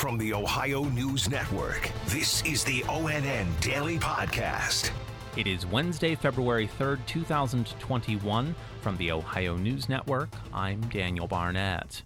From the Ohio News Network, this is the ONN Daily Podcast. It is Wednesday, February 3rd, 2021. From the Ohio News Network, I'm Daniel Barnett.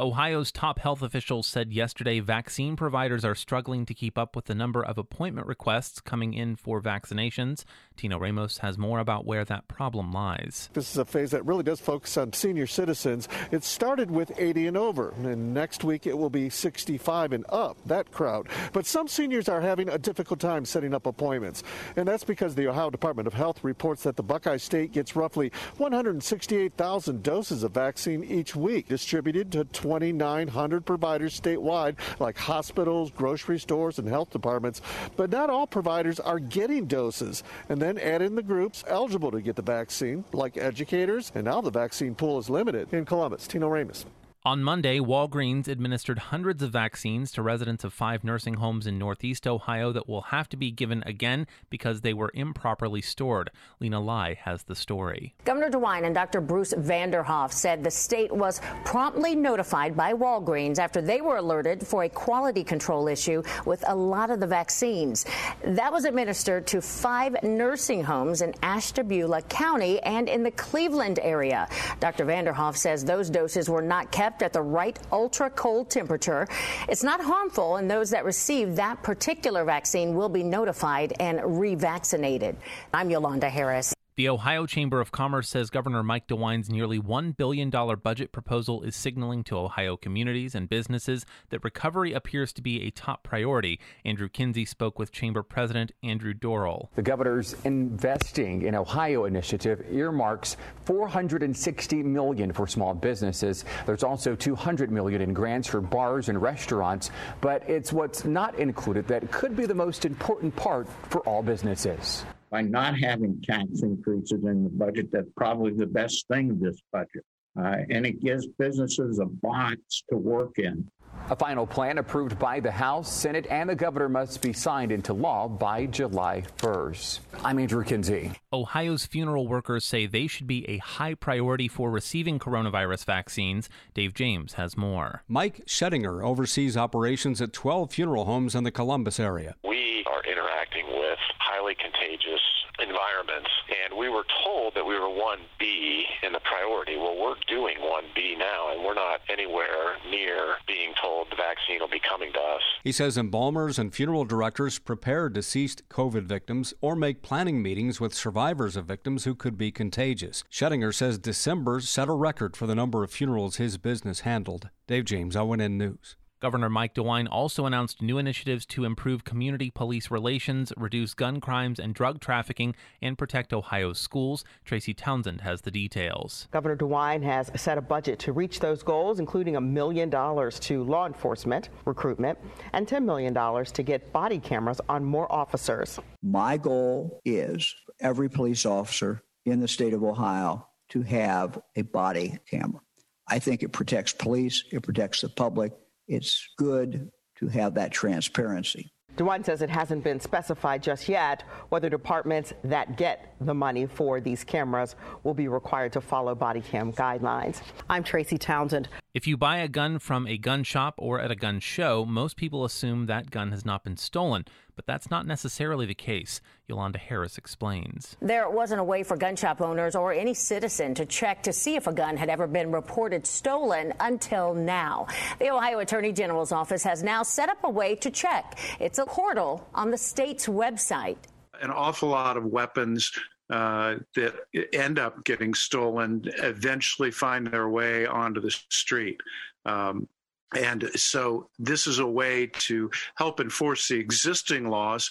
Ohio's top health officials said yesterday vaccine providers are struggling to keep up with the number of appointment requests coming in for vaccinations. Tino Ramos has more about where that problem lies. This is a phase that really does focus on senior citizens. It started with 80 and over, and next week it will be 65 and up, that crowd. But some seniors are having a difficult time setting up appointments, and that's because the Ohio Department of Health reports that the Buckeye State gets roughly 168,000 doses of vaccine each week, distributed to 2,900 providers statewide, like hospitals, grocery stores, and health departments. But not all providers are getting doses. And then add in the groups eligible to get the vaccine, like educators, and now the vaccine pool is limited. In Columbus, Tino Ramos. On Monday, Walgreens administered hundreds of vaccines to residents of five nursing homes in Northeast Ohio that will have to be given again because they were improperly stored. Lena Lai has the story. Governor DeWine and Dr. Bruce Vanderhoff said the state was promptly notified by Walgreens after they were alerted for a quality control issue with a lot of the vaccines. That was administered to five nursing homes in Ashtabula County and in the Cleveland area. Dr. Vanderhoff says those doses were not kept kept at the right ultra cold temperature. It's not harmful, and those that receive that particular vaccine will be notified and revaccinated. I'm Yolanda Harris. The Ohio Chamber of Commerce says Governor Mike DeWine's nearly $1 billion budget proposal is signaling to Ohio communities and businesses that recovery appears to be a top priority. Andrew Kinsey spoke with Chamber President Andrew Doehrel. The governor's Investing in Ohio initiative earmarks 460 million for small businesses. There's also 200 million in grants for bars and restaurants, but it's what's not included that could be the most important part for all businesses by not having tax increases in the budget. That's probably the best thing of this budget. Uh, and it gives businesses a box to work in. A final plan approved by the House, Senate, and the governor must be signed into law by July 1st. I'm Andrew Kinsey. Ohio's funeral workers say they should be a high priority for receiving coronavirus vaccines. Dave James has more. Mike Schoedinger oversees operations at 12 funeral homes in the Columbus area. We are interacting with highly contagious environments. And we were told that we were 1B in the priority. Well, we're doing 1B now, and we're not anywhere near being told the vaccine will be coming to us. He says embalmers and funeral directors prepare deceased COVID victims or make planning meetings with survivors of victims who could be contagious. Schoedinger says December set a record for the number of funerals his business handled. Dave James, ONN News. Governor Mike DeWine also announced new initiatives to improve community police relations, reduce gun crimes and drug trafficking, and protect Ohio's schools. Tracy Townsend has the details. Governor DeWine has set a budget to reach those goals, including a million dollars to law enforcement recruitment and $10 million to get body cameras on more officers. My goal is every police officer in the state of Ohio to have a body camera. I think it protects police, it protects the public it's good to have that transparency. DeWine says it hasn't been specified just yet whether departments that get the money for these cameras will be required to follow body cam guidelines. I'm Tracy Townsend. If you buy a gun from a gun shop or at a gun show, most people assume that gun has not been stolen, but that's not necessarily the case. Yolanda Harris explains. There wasn't a way for gun shop owners or any citizen to check to see if a gun had ever been reported stolen until now. The Ohio Attorney General's office has now set up a way to check. It's a portal on the state's website. An awful lot of weapons uh, that end up getting stolen eventually find their way onto the street. Um, and so this is a way to help enforce the existing laws.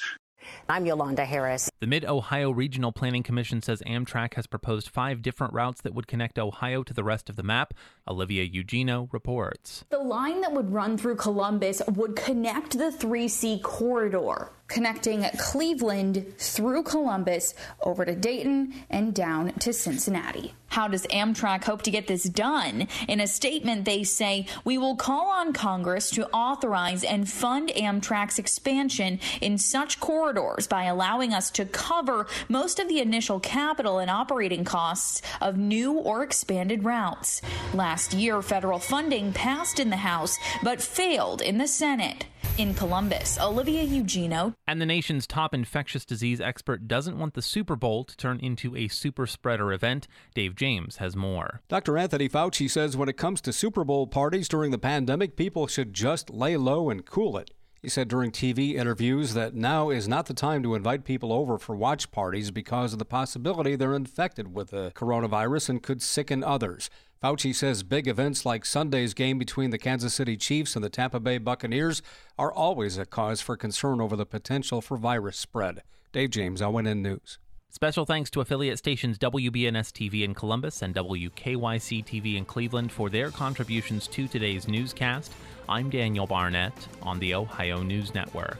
I'm Yolanda Harris. The Mid Ohio Regional Planning Commission says Amtrak has proposed five different routes that would connect Ohio to the rest of the map. Olivia Eugenio reports. The line that would run through Columbus would connect the 3C corridor. Connecting Cleveland through Columbus over to Dayton and down to Cincinnati. How does Amtrak hope to get this done? In a statement, they say, We will call on Congress to authorize and fund Amtrak's expansion in such corridors by allowing us to cover most of the initial capital and operating costs of new or expanded routes. Last year, federal funding passed in the House but failed in the Senate. In Columbus, Olivia Eugenio. And the nation's top infectious disease expert doesn't want the Super Bowl to turn into a super spreader event. Dave James has more. Dr. Anthony Fauci says when it comes to Super Bowl parties during the pandemic, people should just lay low and cool it. He said during TV interviews that now is not the time to invite people over for watch parties because of the possibility they're infected with the coronavirus and could sicken others. Fauci says big events like Sunday's game between the Kansas City Chiefs and the Tampa Bay Buccaneers are always a cause for concern over the potential for virus spread. Dave James, ONN News. Special thanks to affiliate stations WBNS TV in Columbus and WKYC TV in Cleveland for their contributions to today's newscast. I'm Daniel Barnett on the Ohio News Network.